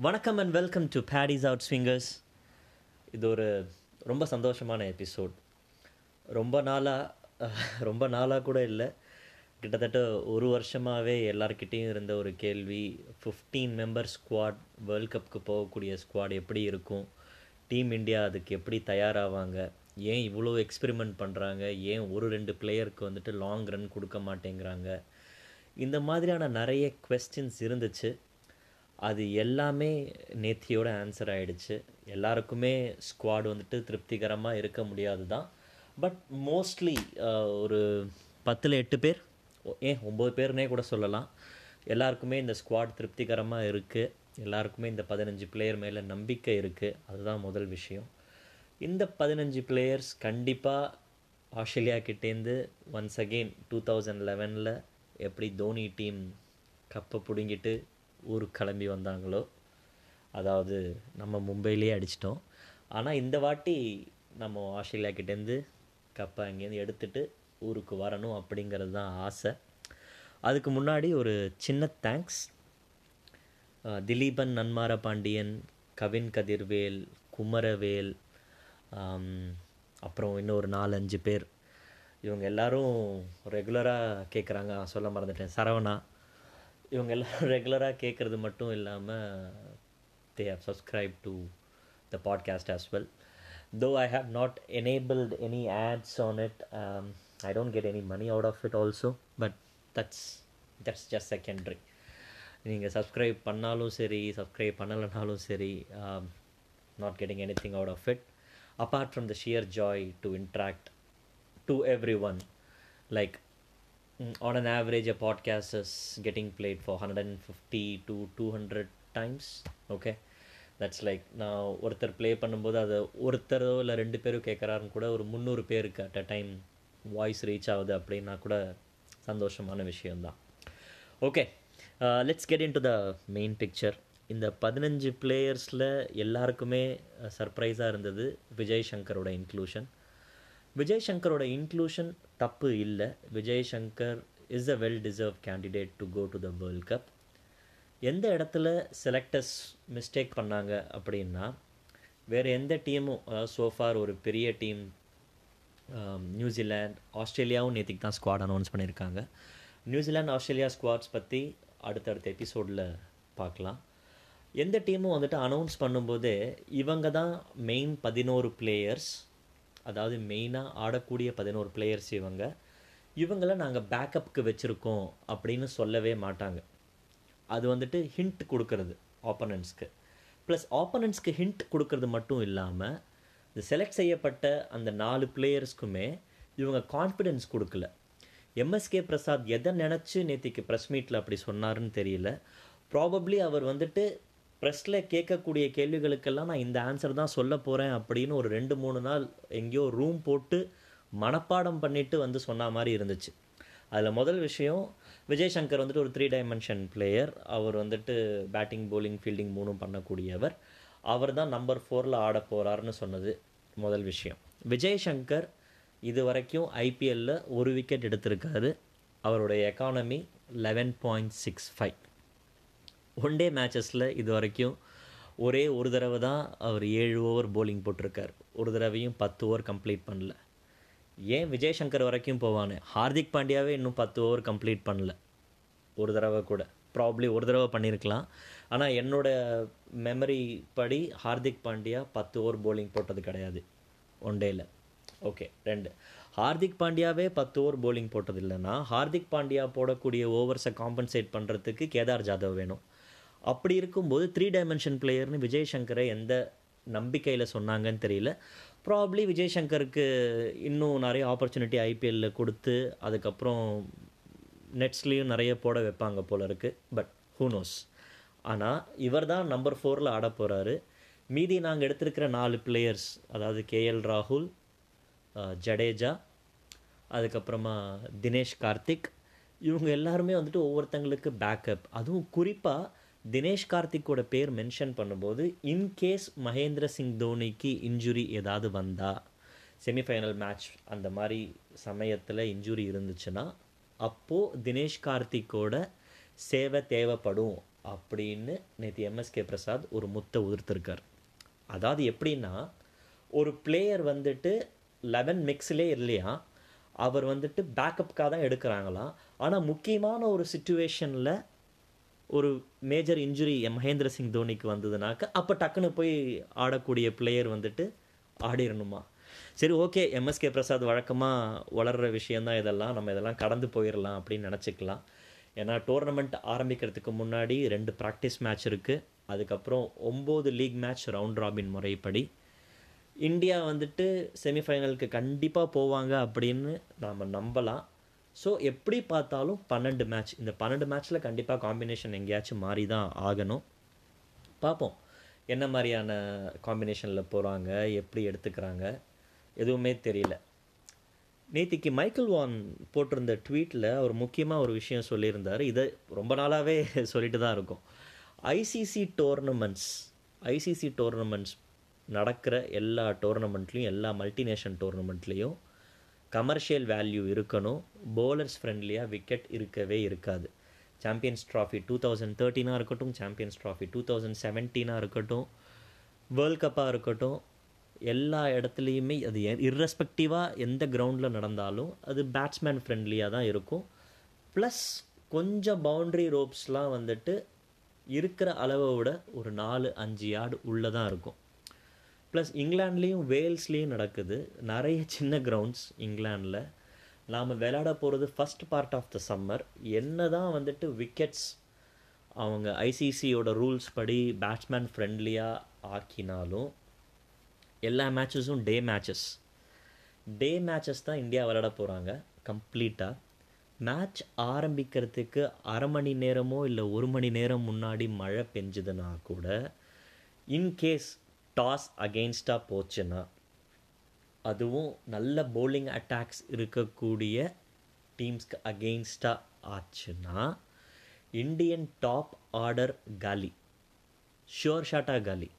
வணக்கம் and welcome to Paddy's out swingers இது ஒரு ரொம்ப சந்தோஷமான எபிசோட் ரொம்ப நாளாக ரொம்ப நாளாக கூட இல்லை. கிட்டத்தட்ட ஒரு வருஷமாகவே எல்லார்கிட்டேயும் இருந்த ஒரு கேள்வி ஃபிஃப்டீன் மெம்பர் ஸ்குவாட் வேர்ல்ட் கப்புக்கு போகக்கூடிய ஸ்குவாட் எப்படி இருக்கும்? டீம் இந்தியா அதுக்கு எப்படி தயாராவாங்க? ஏன் இவ்வளோ எக்ஸ்பெரிமெண்ட் பண்ணுறாங்க ஏன் ஒரு ரெண்டு பிளேயருக்கு வந்துட்டு லாங் ரன் கொடுக்க மாட்டேங்கிறாங்க? இந்த மாதிரியான நிறைய கொஸ்டின்ஸ் இருந்துச்சு. அது எல்லாமே நேத்தியோட ஆன்சர் ஆகிடுச்சு எல்லாருக்குமே ஸ்குவாட் வந்துட்டு திருப்திகரமாக இருக்க முடியாது தான் பட் மோஸ்ட்லி ஒரு பத்தில் எட்டு பேர் ஓ- ஏன் ஒம்பது பேர்னே கூட சொல்லலாம். எல்லாருக்குமே இந்த ஸ்குவாட் திருப்திகரமாக இருக்குது எல்லாருக்குமே இந்த பதினஞ்சு பிளேயர் மேலே நம்பிக்கை இருக்குது அதுதான் முதல் விஷயம். இந்த பதினஞ்சு பிளேயர்ஸ் கண்டிப்பாக ஆஸ்திரேலியா கிட்டேருந்து ஒன்ஸ் அகெயின் டூ தௌசண்ட் லெவனில் எப்படி தோனி டீம் கப்பை பிடுங்கிட்டு ஊருக்கு கிளம்பி வந்தாங்களோ? அதாவது நம்ம மும்பையிலேயே அடிச்சிட்டோம். ஆனால் இந்த வாட்டி நம்ம ஆஸ்திரேலியா கிட்டேருந்து கப்பை அங்கேருந்து எடுத்துகிட்டு ஊருக்கு வரணும் அப்படிங்கிறது தான் ஆசை. அதுக்கு முன்னாடி ஒரு சின்ன தேங்க்ஸ் திலீபன் நன்மார பாண்டியன் கவின் கதிர்வேல் குமரவேல் அப்புறம் இன்னும் ஒரு நாலஞ்சு பேர். இவங்க எல்லோரும் ரெகுலராக கேட்குறாங்க சொல்ல மறந்துட்டேன். சரவணா இவங்க எல்லாம் ரெகுலராக கேட்குறது மட்டும் இல்லாமல் they have subscribe to the podcast as well though I have not enabled any ads on it I don't get any money out of it also but that's that's just secondary நீங்கள் subscribe பண்ணாலும் சரி subscribe பண்ணலைனாலும் சரி not getting anything out of it apart from the sheer joy to interact to everyone like Mm, on an average a podcast is getting played for 150 to 200 times okay? That's like நான் ஒருத்தர் play பண்ணும்போது அதை ஒருத்தரோ இல்லை ரெண்டு பேரும் கேட்குறாருன்னு கூட ஒரு முந்நூறு பேருக்கு at a time voice reach ஆகுது அப்படின்னா கூட சந்தோஷமான விஷயந்தான் okay let's get into the main picture இந்த பதினஞ்சு பிளேயர்ஸில் எல்லாருக்குமே uh, சர்ப்ரைஸாக இருந்தது விஜய் சங்கரோட இன்க்ளூஷன் விஜய் சங்கரோட இன்க்ளூஷன் தப்பு இல்லை. Vijay Shankar is a well deserve candidate to go to the world cup எந்த இடத்துல செலக்டர்ஸ் மிஸ்டேக் பண்ணாங்க அப்படின்னா வேறு எந்த டீமும் சோஃபார் ஒரு பெரிய டீம் நியூசிலாண்ட் ஆஸ்திரேலியாவும் நேற்றுக்கு தான் ஸ்குவாட் அனௌன்ஸ் பண்ணியிருக்காங்க. நியூசிலாண்ட் ஆஸ்திரேலியா ஸ்குவாட்ஸ் பற்றி அடுத்தடுத்த எபிசோடில் பார்க்கலாம். எந்த டீமும் வந்துட்டு அனௌன்ஸ் பண்ணும்போதே இவங்க தான் மெயின் பதினோரு பிளேயர்ஸ் அதாவது மெயினாக ஆடக்கூடிய பதினோரு பிளேயர்ஸ் இவங்க. இவங்கள நாங்கள் பேக்கப்புக்கு வச்சுருக்கோம் அப்படின்னு சொல்லவே மாட்டாங்க. அது வந்துட்டு ஹிண்ட் கொடுக்கறது ஆப்போனன்ட்ஸ்க்கு ப்ளஸ் ஆப்பனன்ஸ்க்கு ஹிண்ட் கொடுக்கறது மட்டும் இல்லாமல் இந்த செலக்ட் செய்யப்பட்ட அந்த நாலு பிளேயர்ஸ்க்குமே இவங்க கான்ஃபிடென்ஸ் கொடுக்கல. எம்எஸ்கே பிரசாத் எதை நினச்சி நேத்திக்கு ப்ரெஸ் மீட்டில் அப்படி சொன்னாருன்னு தெரியல. ப்ராபப்ளி அவர் வந்துட்டு ப்ரெஸ்ஸில் கேட்கக்கூடிய கேள்விகளுக்கெல்லாம் நான் இந்த ஆன்சர் தான் சொல்ல போகிறேன் அப்படின்னு ஒரு ரெண்டு மூணு நாள் எங்கேயோ ரூம் போட்டு மனப்பாடம் பண்ணிட்டு வந்து சொன்ன மாதிரி இருந்துச்சு. அதில் முதல் விஷயம் விஜய் சங்கர் வந்துட்டு ஒரு த்ரீ டைமென்ஷன் பிளேயர் அவர் வந்துட்டு பேட்டிங் போலிங் ஃபீல்டிங் மூணும் பண்ணக்கூடியவர். அவர் தான் நம்பர் ஃபோரில் ஆட போகிறாருன்னு சொன்னது முதல் விஷயம். விஜய் சங்கர் இது வரைக்கும் ஐபிஎல்லில் ஒரு விக்கெட் எடுத்திருக்காரு. அவருடைய economy eleven point six five one day மேட்சஸில் இது வரைக்கும் ஒரே ஒரு தடவை தான் அவர் ஏழு ஓவர் போலிங் போட்டிருக்கார். ஒரு தடவையும் பத்து ஓவர் கம்ப்ளீட் பண்ணல. ஏன் விஜய் சங்கர் வரைக்கும் போவானே? ஹார்திக் பாண்டியாவே இன்னும் பத்து ஓவர் கம்ப்ளீட் பண்ணல. ஒரு தடவை கூட. ப்ராப்ளி ஒரு தடவை பண்ணியிருக்கலாம் ஆனால் என்னோடய மெமரி படி ஹார்திக் பாண்டியா பத்து ஓவர் போலிங் போட்டது கிடையாது. ஒன் டேயில் ஓகே ரெண்டு. ஹார்திக் பாண்டியாவே பத்து ஓவர் போலிங் போட்டது இல்லைன்னா ஹார்திக் பாண்டியா போடக்கூடிய ஓவர்ஸை காம்பன்சேட் பண்ணுறதுக்கு கேதார் ஜாதவ் வேணும். அப்படி இருக்கும்போது த்ரீ டைமென்ஷன் பிளேயர்னு விஜய் சங்கரை எந்த நம்பிக்கையில் சொன்னாங்கன்னு தெரியல. ப்ராப்ளி விஜய் சங்கருக்கு இன்னும் நிறைய ஆப்பர்ச்சுனிட்டி ஐபிஎல்லில் கொடுத்து அதுக்கப்புறம் நெட்ஸ்லேயும் நிறைய போட வைப்பாங்க போல இருக்குது பட் ஹூனோஸ் ஆனால் இவர் தான் நம்பர் ஃபோரில் ஆட போகிறாரு மீதி நாங்கள் எடுத்திருக்கிற நாலு பிளேயர்ஸ் அதாவது கேஎல் ராகுல் ஜடேஜா அதுக்கப்புறமா தினேஷ் கார்த்திக் இவங்க எல்லாருமே வந்துட்டு ஒவ்வொருத்தங்களுக்கு பேக்கப் அதுவும் குறிப்பாக தினேஷ் கார்த்திக்கோட பேர் மென்ஷன் பண்ணும்போது இன்கேஸ் மகேந்திர சிங் தோனிக்கு இன்ஜுரி ஏதாவது வந்தா செமிஃபைனல் மேட்ச் அந்த மாதிரி சமயத்தில் இன்ஜுரி இருந்துச்சுன்னா அப்போது தினேஷ் கார்த்திக்கோட சேவை தேவைப்படும் அப்படின்னு நேற்று எம்எஸ்கே பிரசாத் ஒரு முத்தை உதிர்த்திருக்கார். அதாவது எப்படின்னா ஒரு பிளேயர் வந்துட்டு லெவன் மிக்ஸ்லே இல்லையா அவர் வந்துட்டு பேக்கப்புக்காக தான் எடுக்கிறாங்களாம். ஆனால் முக்கியமான ஒரு சுச்சுவேஷனில் ஒரு மேஜர் இன்ஜுரி மகேந்திர சிங் தோனிக்கு வந்ததுனாக்க அப்போ டக்குன்னு போய் ஆடக்கூடிய பிளேயர் வந்துட்டு ஆடிடணுமா சரி ஓகே எம்எஸ்கே பிரசாத் வழக்கமாக வளர்கிற விஷயந்தான் இதெல்லாம். நம்ம இதெல்லாம் கடந்து போயிடலாம் அப்படின்னு நினச்சிக்கலாம். ஏன்னா டோர்னமெண்ட் ஆரம்பிக்கிறதுக்கு முன்னாடி ரெண்டு ப்ராக்டிஸ் மேட்ச் இருக்குது அதுக்கப்புறம் ஒம்பது லீக் மேட்ச் ரவுண்ட் ராபின் முறைப்படி. இந்தியா வந்துட்டு செமிஃபைனலுக்கு கண்டிப்பாக போவாங்க அப்படின்னு நாம் நம்பலாம். ஸோ எப்படி பார்த்தாலும் பன்னெண்டு மேட்ச் இந்த பன்னெண்டு மேட்ச்சில் கண்டிப்பாக காம்பினேஷன் எங்கேயாச்சும் மாறி தான் ஆகணும். பார்ப்போம். என்ன மாதிரியான காம்பினேஷனில் போகிறாங்க எப்படி எடுத்துக்கிறாங்க? எதுவுமே தெரியல. நேத்திக்கு மைக்கேல் வான் போட்டிருந்த ட்வீட்டில் அவர் முக்கியமாக ஒரு விஷயம் சொல்லியிருந்தார். இதை ரொம்ப நாளாகவே சொல்லிட்டு தான் இருக்கும் ஐசிசி டோர்னமெண்ட்ஸ் ஐசிசி டோர்னமெண்ட்ஸ் நடக்கிற எல்லா டோர்னமெண்ட்லேயும் எல்லா மல்டிநேஷன் டோர்னமெண்ட்லேயும் கமர்ஷியல் வேல்யூ இருக்கணும். போலர்ஸ் ஃப்ரெண்ட்லியாக விக்கெட் இருக்கவே இருக்காது. சாம்பியன்ஸ் ட்ராஃபி டூ தௌசண்ட் தேர்ட்டீனாக இருக்கட்டும் சாம்பியன்ஸ் ட்ராஃபி டூ தௌசண்ட் செவன்டீனாக இருக்கட்டும் வேர்ல்ட் கப்பாக இருக்கட்டும் எல்லா இடத்துலையுமே அது இர்ரெஸ்பெக்டிவாக எந்த கிரவுண்டில் நடந்தாலும் அது பேட்ஸ்மேன் ஃப்ரெண்ட்லியாக தான் இருக்கும். ப்ளஸ் கொஞ்சம் பவுண்ட்ரி ரோப்ஸ்லாம் வந்துட்டு இருக்கிற அளவை விட ஒரு நாலு அஞ்சு யார்டு உள்ளே தான் இருக்கும். ப்ளஸ் இங்கிலாண்ட்லேயும் வேல்ஸ்லேயும் நடக்குது. நிறைய சின்ன கிரவுண்ட்ஸ் இங்கிலாண்டில் நாம் விளையாட போகிறது first part of the summer என்ன தான் வந்துட்டு விக்கெட்ஸ் அவங்க ஐசிசியோட ரூல்ஸ் படி பேட்ஸ்மேன் ஃப்ரெண்ட்லியாக ஆக்கினாலும் எல்லா மேட்சஸும் டே மேட்சஸ் டே மேட்சஸ் தான் இந்தியா விளையாட போகிறாங்க கம்ப்ளீட்டாக மேட்ச் ஆரம்பிக்கிறதுக்கு அரை மணி நேரமோ இல்லை ஒரு மணி நேரம் முன்னாடி மழை பெஞ்சுதுன்னா கூட இன்கேஸ் டாஸ் அகெயின்ஸ்டாக போச்சுன்னா அதுவும் நல்ல போலிங் அட்டாக்ஸ் இருக்கக்கூடிய டீம்ஸ்க்கு அகெயின்ஸ்டாக ஆச்சுன்னா இந்தியன் டாப் ஆர்டர் காலி ஷுவர் ஷாட்டாக காலி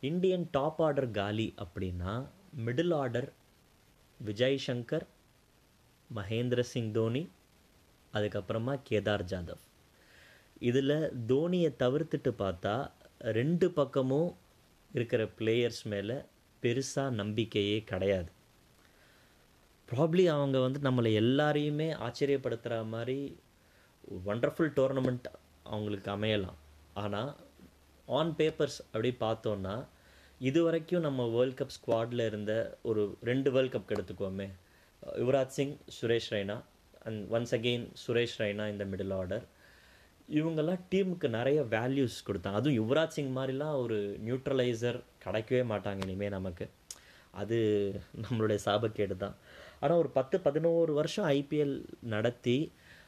இந்தியன் டாப் ஆர்டர் காலி அப்படின்னா மிடில் ஆர்டர் விஜய் சங்கர் மகேந்திர சிங் தோனி அதுக்கப்புறமா கேதார் ஜாதவ். இதில் தோனியை தவிர்த்துட்டு பார்த்தா ரெண்டு பக்கமும் இருக்கிற பிளேயர்ஸ் மேலே பெருசாக நம்பிக்கையே கிடையாது. ப்ராப்ளி அவங்க வந்து நம்மளை எல்லாரையுமே ஆச்சரியப்படுத்துகிற மாதிரி ஒண்டர்ஃபுல் டோர்னமெண்ட் அவங்களுக்கு அமையலாம். ஆனால் ஆன் பேப்பர்ஸ் அப்படி பார்த்தோன்னா இது வரைக்கும் நம்ம வேர்ல்ட் கப் ஸ்குவாடில் இருந்த ஒரு ரெண்டு world cup எடுத்துக்கோமே Yuvraj Singh Suresh Raina and once again Suresh Raina இந்த மிடில் ஆர்டர் இவங்கெல்லாம் டீமுக்கு நிறைய வேல்யூஸ் கொடுத்தாங்க அதுவும் யுவராஜ் சிங் மாதிரிலாம் ஒரு நியூட்ரலைசர் கிடைக்கவே மாட்டாங்க இனிமேல் நமக்கு. அது நம்மளுடைய சாபக்கேடு தான் ஆனால் ஒரு பத்து பதினோரு வருஷம் ஐபிஎல் நடத்தி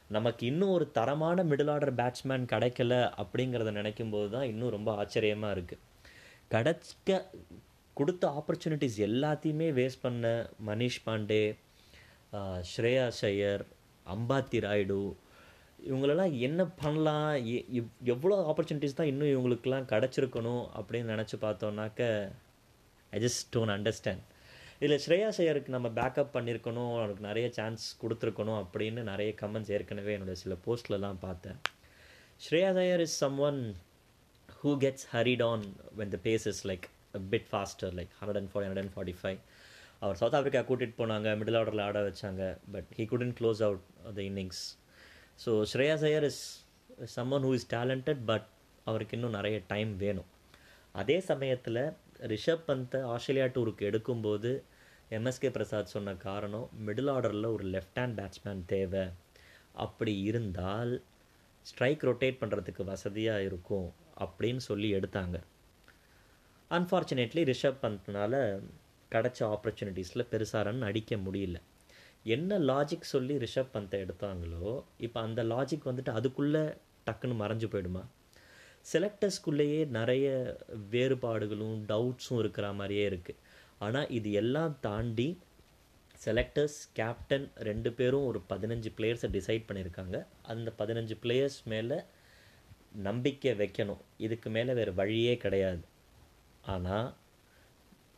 நமக்கு இன்னும் ஒரு தரமான மிடில் ஆர்டர் பேட்ஸ்மேன் கிடைக்கல அப்படிங்கிறத நினைக்கும் போது தான் இன்னும் ரொம்ப ஆச்சரியமாக இருக்குது கிடைக்க கொடுத்த ஆப்பர்ச்சுனிட்டிஸ் எல்லாத்தையுமே வேஸ்ட் பண்ண மனிஷ் பாண்டே ஸ்ரேயா ஷையர் அம்பாத்தி ராய்டு இவங்களெல்லாம் என்ன பண்ணலாம்? எவ்வளோ ஆப்பர்ச்சுனிட்டிஸ் தான் இன்னும் இவங்களுக்கெல்லாம் கிடச்சிருக்கணும் அப்படின்னு நினச்சி பார்த்தோன்னாக்க ஐ ஜஸ்ட் டோன்ட் அண்டர்ஸ்டாண்ட் இதில் ஸ்ரேயா ஷையருக்கு நம்ம பேக்கப் பண்ணியிருக்கணும் அவனுக்கு நிறைய சான்ஸ் கொடுத்துருக்கணும் அப்படின்னு நிறைய கமெண்ட்ஸ் ஏற்கனவே என்னோட சில போஸ்ட்லலாம் பார்த்தேன். Shreyas Iyer is someone who gets hurried on when the pace is like bit faster like hundred and four hundred and forty five our South Africa கூட்டிகிட்டு போனாங்க மிடில் ஆர்டரில் ஆட வச்சாங்க but he couldn't close out the innings so Shreyas Iyer is someone who is talented but அவருக்கு இன்னும் நிறைய time வேணும். அதே சமயத்தில் ரிஷப் பந்தை ஆஸ்திரேலியா டூருக்கு எடுக்கும்போது எம்எஸ்கே பிரசாத் சொன்ன காரணம் மிடில் ஆர்டரில் ஒரு லெஃப்ட் ஹேண்ட் பேட்ஸ்மேன் தேவை. அப்படி இருந்தால் ஸ்ட்ரைக் ரொட்டேட் பண்ணுறதுக்கு வசதியாக இருக்கும் அப்படின்னு சொல்லி எடுத்தாங்க. அன்ஃபார்ச்சுனேட்லி ரிஷப் பந்த்னால கிடச்ச ஆப்பர்ச்சுனிட்டிஸில் பெருசாக ரன் அடிக்க முடியல. என்ன லாஜிக் சொல்லி ரிஷப் பந்தை எடுத்தாங்களோ இப்போ அந்த லாஜிக் வந்துட்டு அதுக்குள்ளே டக்குன்னு மறைஞ்சு போயிடுமா? செலக்டர்ஸ்குள்ளேயே நிறைய வேறுபாடுகளும் டவுட்ஸும் இருக்கிற மாதிரியே இருக்குது ஆனால் இது எல்லாம் தாண்டி செலக்டர்ஸ் கேப்டன் ரெண்டு பேரும் ஒரு பதினஞ்சு பிளேயர்ஸை டிசைட் பண்ணியிருக்காங்க. அந்த பதினஞ்சு பிளேயர்ஸ் மேலே நம்பிக்கை வைக்கணும். இதுக்கு மேலே வேறு வழியே கிடையாது. ஆனால்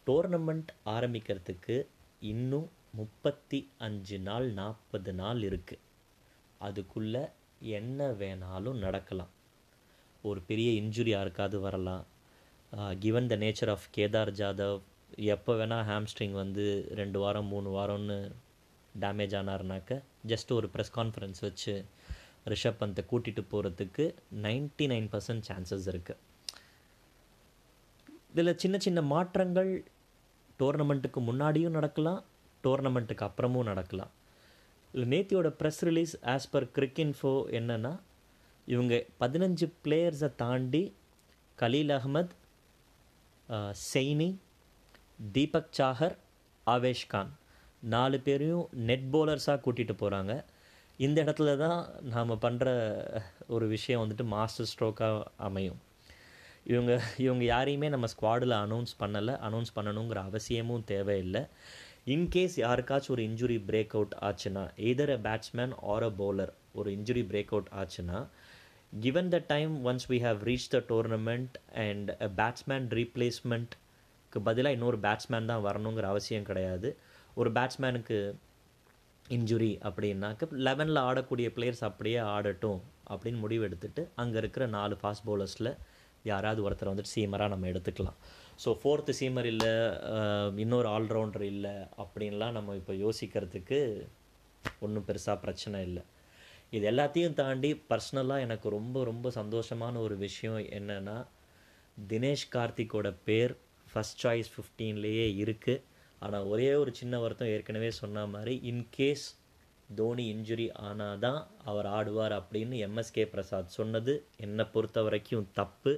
டோர்னமெண்ட் ஆரம்பிக்கிறதுக்கு இன்னும் முப்பத்தி அஞ்சு நாள் நாற்பது நாள் இருக்குது அதுக்குள்ளே என்ன வேணாலும் நடக்கலாம். ஒரு பெரிய இன்ஜுரி யாருக்காவது வரலாம். Given the nature of Kedar Jadhav எப்போ வேணால் ஹாம்ஸ்ட்ரிங் வந்து ரெண்டு வாரம் மூணு வாரம்னு டேமேஜ் ஆனார்னாக்க ஜஸ்ட் ஒரு ப்ரெஸ் கான்ஃபரன்ஸ் வச்சு ரிஷப் பந்தை கூட்டிகிட்டு போகிறதுக்கு நைன்ட்டி நைன் பர்சன்ட் சான்சஸ் இருக்குது இதில் சின்ன சின்ன மாற்றங்கள் டோர்னமெண்ட்டுக்கு முன்னாடியும் நடக்கலாம் டோர்னமெண்ட்டுக்கு அப்புறமும் நடக்கலாம். இல்லை நேத்தியோட press release as per Cricinfo என்னென்னா இவங்க பதினஞ்சு பிளேயர்ஸை தாண்டி கலீல் அகமத் செய்னி தீபக் சாஹர் ஆவேஷ் கான். நாலு பேரையும் நெட் போலர்ஸாக கூட்டிகிட்டு போகிறாங்க இந்த இடத்துல தான் நாம் பண்ணுற ஒரு விஷயம் வந்துட்டு மாஸ்டர் ஸ்ட்ரோக்காக அமையும். இவங்க இவங்க யாரையுமே நம்ம ஸ்குவாடில் அனௌன்ஸ் பண்ணலை. அனௌன்ஸ் பண்ணணுங்கிற அவசியமும் தேவையில்லை. இன்கேஸ் யாருக்காச்சும் ஒரு இன்ஜுரி பிரேக் அவுட் ஆச்சுன்னா either a batsman or a bowler ஒரு இன்ஜுரி பிரேக் அவுட் ஆச்சுன்னா given the time once we have reached the tournament and a batsman ரீப்ளேஸ்மெண்ட்க்கு பதிலாக இன்னொரு பேட்ஸ்மேன் தான் வரணுங்கிற அவசியம் கிடையாது. ஒரு பேட்ஸ்மேனுக்கு இன்ஜுரி அப்படின்னாக்க லெவனில் ஆடக்கூடிய பிளேயர்ஸ் அப்படியே ஆடட்டும் அப்படின்னு முடிவு எடுத்துட்டு அங்கே இருக்கிற நாலு ஃபாஸ்ட் பவுலர்ஸில் யாராவது ஒருத்தர் வந்துட்டு சீமராக நம்ம எடுத்துக்கலாம். ஸோ ஃபோர்த்து சீமர் இல்லை இன்னொரு ஆல்ரவுண்டர் இல்லை அப்படின்லாம் நம்ம இப்போ யோசிக்கிறதுக்கு ஒன்றும் பெருசாக பிரச்சனை இல்லை. இது எல்லாத்தையும் தாண்டி பர்சனலாக எனக்கு ரொம்ப ரொம்ப சந்தோஷமான ஒரு விஷயம் என்னென்னா தினேஷ் கார்த்திக்கோட பேர் ஃபஸ்ட் சாய்ஸ் ஃபிஃப்டீன்லேயே இருக்குது ஆனால் ஒரே ஒரு சின்ன வருத்தம் ஏற்கனவே சொன்ன மாதிரி இன்கேஸ் தோனி இன்ஜுரி ஆனால் தான் அவர் ஆடுவார் அப்படின்னு எம்எஸ்கே பிரசாத் சொன்னது. என்னை பொறுத்த வரைக்கும் தப்பு.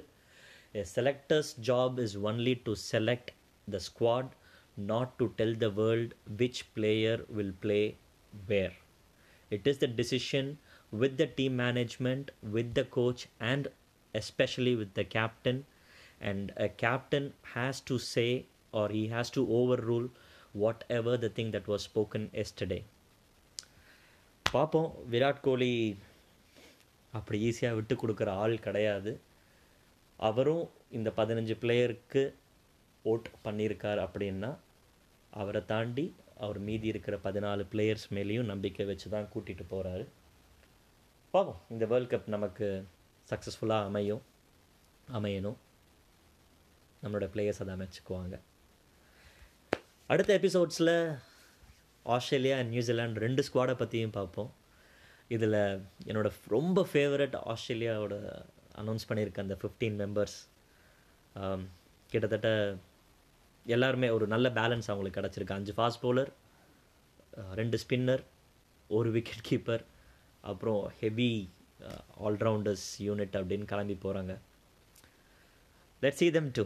A selector's job is only to select the squad, not to tell the world which player will play where. it is the decision with the team management with the coach and especially with the captain and a captain has to say or he has to overrule whatever the thing that was spoken yesterday பார்ப்போம் விராட் கோலி அப்படி ஈஸியாக விட்டு கொடுக்குற ஆள் கிடையாது அவரும் இந்த பதினஞ்சு பிளேயருக்கு ஓட் பண்ணியிருக்கார் அப்படின்னா அவரை தாண்டி அவர் மீதி இருக்கிற பதினாலு பிளேயர்ஸ் மேலேயும் நம்பிக்கை வச்சு தான் கூட்டிகிட்டு போகிறாரு பார்ப்போம் இந்த வேர்ல்ட் கப் நமக்கு சக்ஸஸ்ஃபுல்லாக அமையும் அமையணும். நம்மளோட பிளேயர்ஸ் அதை அமைச்சுக்குவாங்க. அடுத்த எபிசோட்ஸில் ஆஸ்திரேலியா அண்ட் நியூசிலாண்ட் ரெண்டு ஸ்குவாடை பற்றியும் பார்ப்போம். இதில் என்னோடய ரொம்ப ஃபேவரட் ஆஸ்திரேலியாவோட அனௌன்ஸ் பண்ணியிருக்க அந்த ஃபிஃப்டீன் மெம்பர்ஸ் கிட்டத்தட்ட எல்லாருமே ஒரு நல்ல பேலன்ஸ் அவங்களுக்கு கிடச்சிருக்கு. அஞ்சு ஃபாஸ்ட் பவுலர் ரெண்டு ஸ்பின்னர் ஒரு விக்கெட் கீப்பர் அப்புறம் ஹெவி ஆல்ரவுண்டர்ஸ் யூனிட் அப்படின்னு கிளம்பி போகிறாங்க லெட் சி தெம் டு